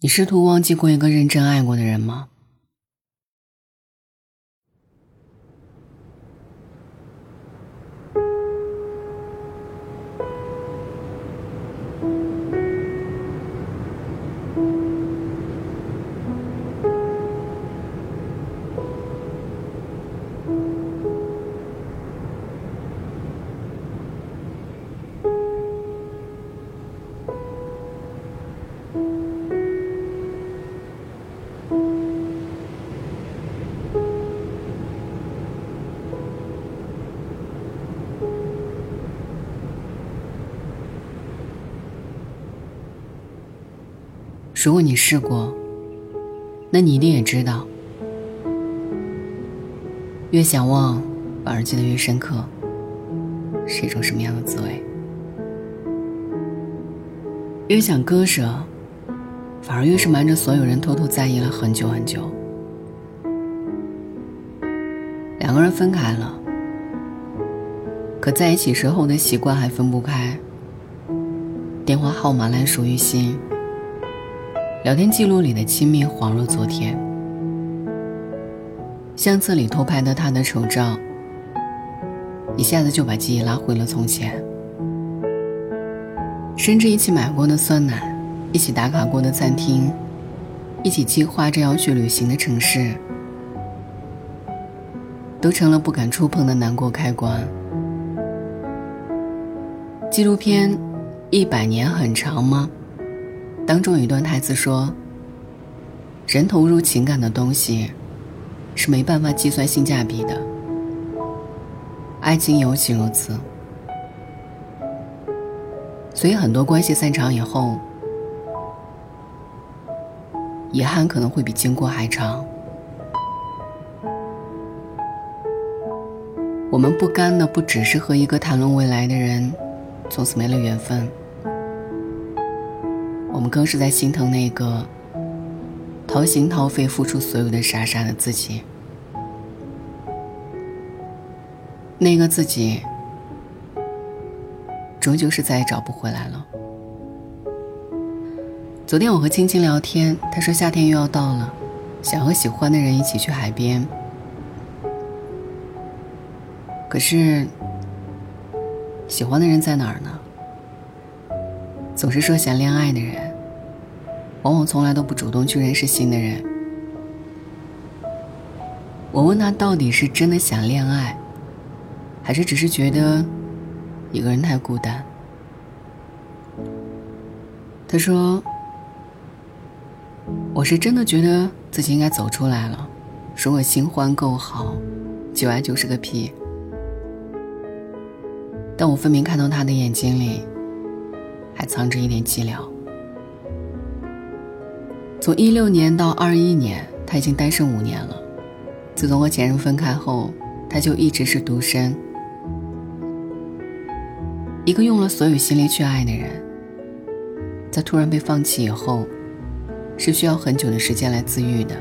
你试图忘记过一个认真爱过的人吗？如果你试过，那你一定也知道，越想忘，反而记得越深刻，是一种什么样的滋味？越想割舍，反而越是瞒着所有人偷偷在意了很久很久。两个人分开了，可在一起时候的习惯还分不开，电话号码烂熟于心。聊天记录里的亲密恍若昨天，相册里偷拍的他的丑照，一下子就把记忆拉回了从前。甚至一起买过的酸奶，一起打卡过的餐厅，一起计划着要去旅行的城市，都成了不敢触碰的难过开关。纪录片《一百年很长吗》？当中有一段台词说：“人投入情感的东西，是没办法计算性价比的。爱情尤其如此。所以很多关系散场以后，遗憾可能会比经过还长。我们不甘的不只是和一个谈论未来的人，从此没了缘分。”我们更是在心疼那个掏心掏肺付出所有的傻傻的自己，那个自己终究是再也找不回来了。昨天我和青青聊天，她说夏天又要到了，想和喜欢的人一起去海边。可是，喜欢的人在哪儿呢？总是说想恋爱的人。往往从来都不主动去认识新的人。我问他到底是真的想恋爱，还是只是觉得一个人太孤单？他说：“我是真的觉得自己应该走出来了。如果新欢够好，旧爱就是个屁。”但我分明看到他的眼睛里，还藏着一点寂寥。从一六年到二一年，他已经单身五年了。自从和前任分开后，他就一直是独身。一个用了所有心力去爱的人，在突然被放弃以后，是需要很久的时间来自愈的。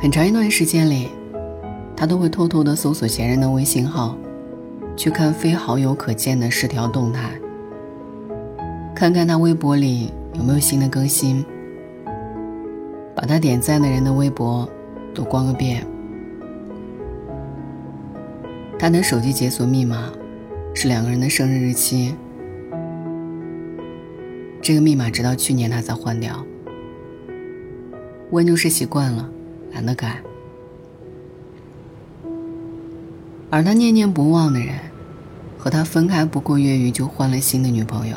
很长一段时间里，他都会偷偷的搜索前任的微信号，去看非好友可见的十条动态，看看他微博里。有没有新的更新？把他点赞的人的微博都逛个遍。他的手机解锁密码是两个人的生日日期，这个密码直到去年他才换掉。问就是习惯了，懒得改。而他念念不忘的人，和他分开不过月余就换了新的女朋友。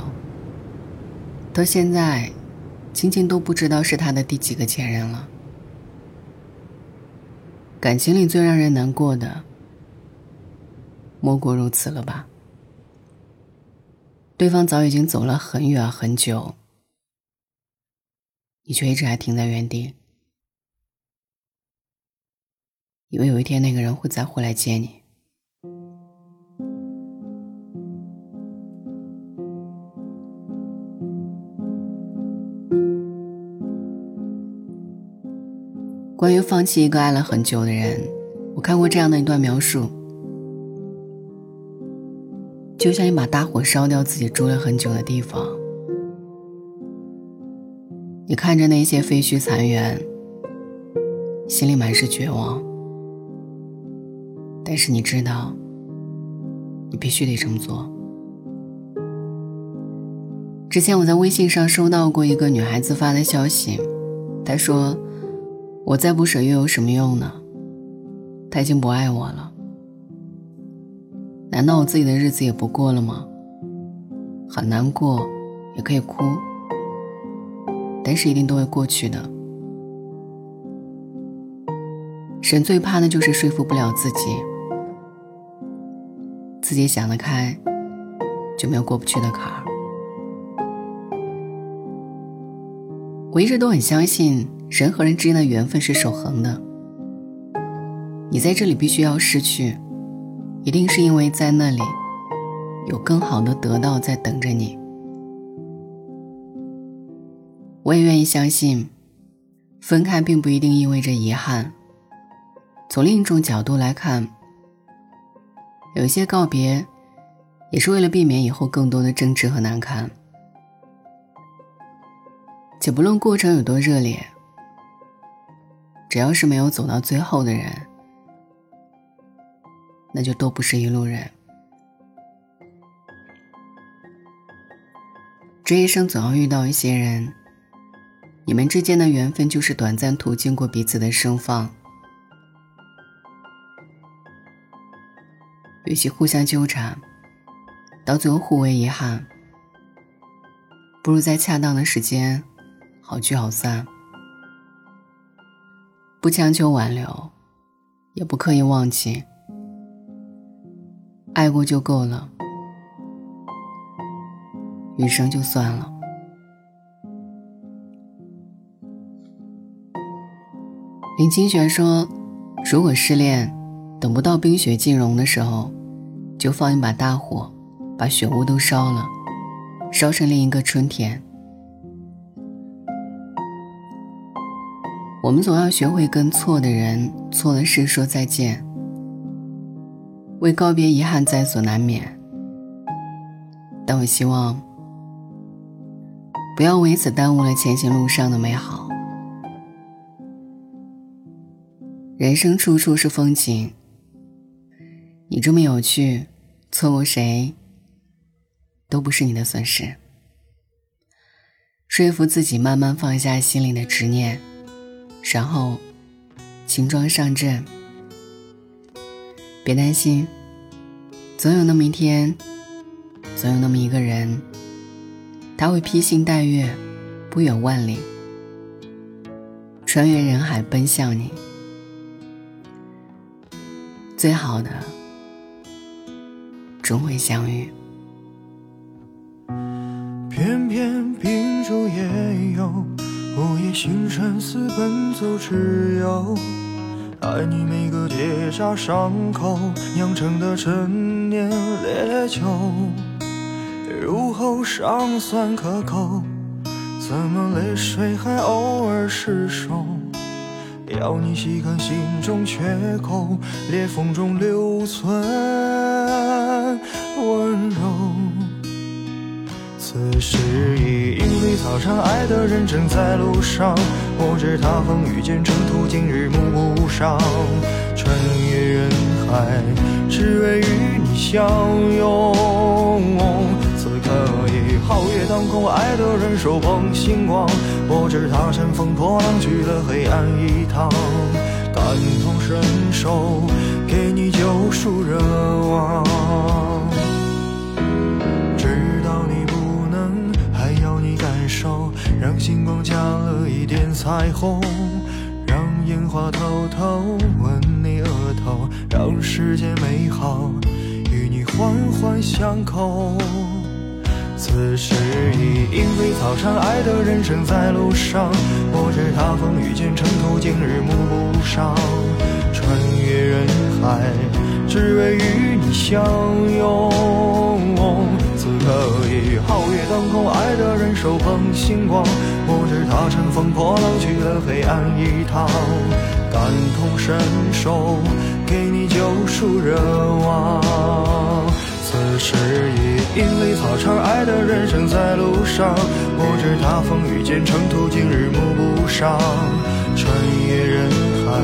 到现在，青青都不知道是他的第几个前任了。感情里最让人难过的，莫过如此了吧？对方早已经走了很远很久，你却一直还停在原地，以为有一天那个人会再回来接你。关于放弃一个爱了很久的人，我看过这样的一段描述：就像一把大火烧掉自己住了很久的地方，你看着那些废墟残垣，心里满是绝望。但是你知道，你必须得这么做。之前我在微信上收到过一个女孩子发的消息，她说：“我再不舍又有什么用呢？他已经不爱我了。难道我自己的日子也不过了吗？很难过，也可以哭，但是一定都会过去的。神最怕的就是说服不了自己，自己想得开，就没有过不去的坎儿。”我一直都很相信人和人之间的缘分是守恒的。你在这里必须要失去，一定是因为在那里有更好的得到在等着你。我也愿意相信，分开并不一定意味着遗憾。从另一种角度来看，有一些告别，也是为了避免以后更多的争执和难堪。且不论过程有多热烈，只要是没有走到最后的人，那就都不是一路人。这一生总要遇到一些人，你们之间的缘分就是短暂途经过彼此的盛放，与其互相纠缠，到最后互为遗憾，不如在恰当的时间。好聚好散，不强求挽留，也不刻意忘记，爱过就够了，余生就算了。林清玄说：“如果失恋，等不到冰雪尽融的时候，就放一把大火，把雪屋都烧了，烧成另一个春天。”我们总要学会跟错的人、错的事说再见，为告别遗憾在所难免。但我希望，不要为此耽误了前行路上的美好。人生处处是风景，你这么有趣，错过谁都不是你的损失。说服自己，慢慢放下心里的执念。然后，轻装上阵。别担心，总有那么一天，总有那么一个人，他会披星戴月，不远万里，穿越人海奔向你。最好的，终会相遇。偏偏秉烛夜游。午夜星辰似奔走之友，爱你每个结痂伤口酿成的陈年烈酒，入喉尚算可口，怎么泪水还偶尔失手？要你细看心中缺口，裂缝中留存温柔。此时已莺飞草长，爱的人正在路上。我知他风雨兼程，途经日暮不赏。穿越人海，只为与你相拥。此刻已皓月当空，爱的人手捧星光。我知他乘风破浪去了黑暗一趟，感同身受，给你救赎热望。让星光加了一点彩虹，让烟花偷偷吻你额头，让世界美好与你环环相扣。此时已莺飞草长，爱的人正在路上。我知他风雨兼程，途经日暮不赏。穿越人海，只为与你相拥。可以皓月当空，爱的人手捧星光。我知他乘风破浪去了黑暗一趟，感同身受，给你救赎热望。此时已莺飞草长，爱的人生在路上。我知他风雨兼程途，今日暮不赏。穿越人海，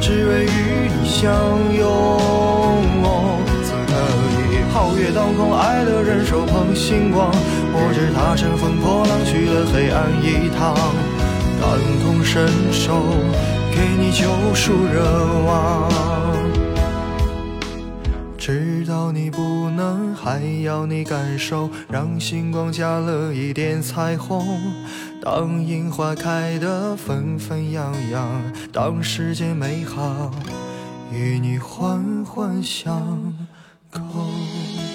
只为与你相拥。皓月当空，爱的人手捧星光。我知他乘风破浪，去了黑暗一趟。感同身受，给你救赎热望。知道你不能，还要你感受，让星光加了一点彩虹。当樱花开得纷纷扬扬，当世界美好与你环环相口。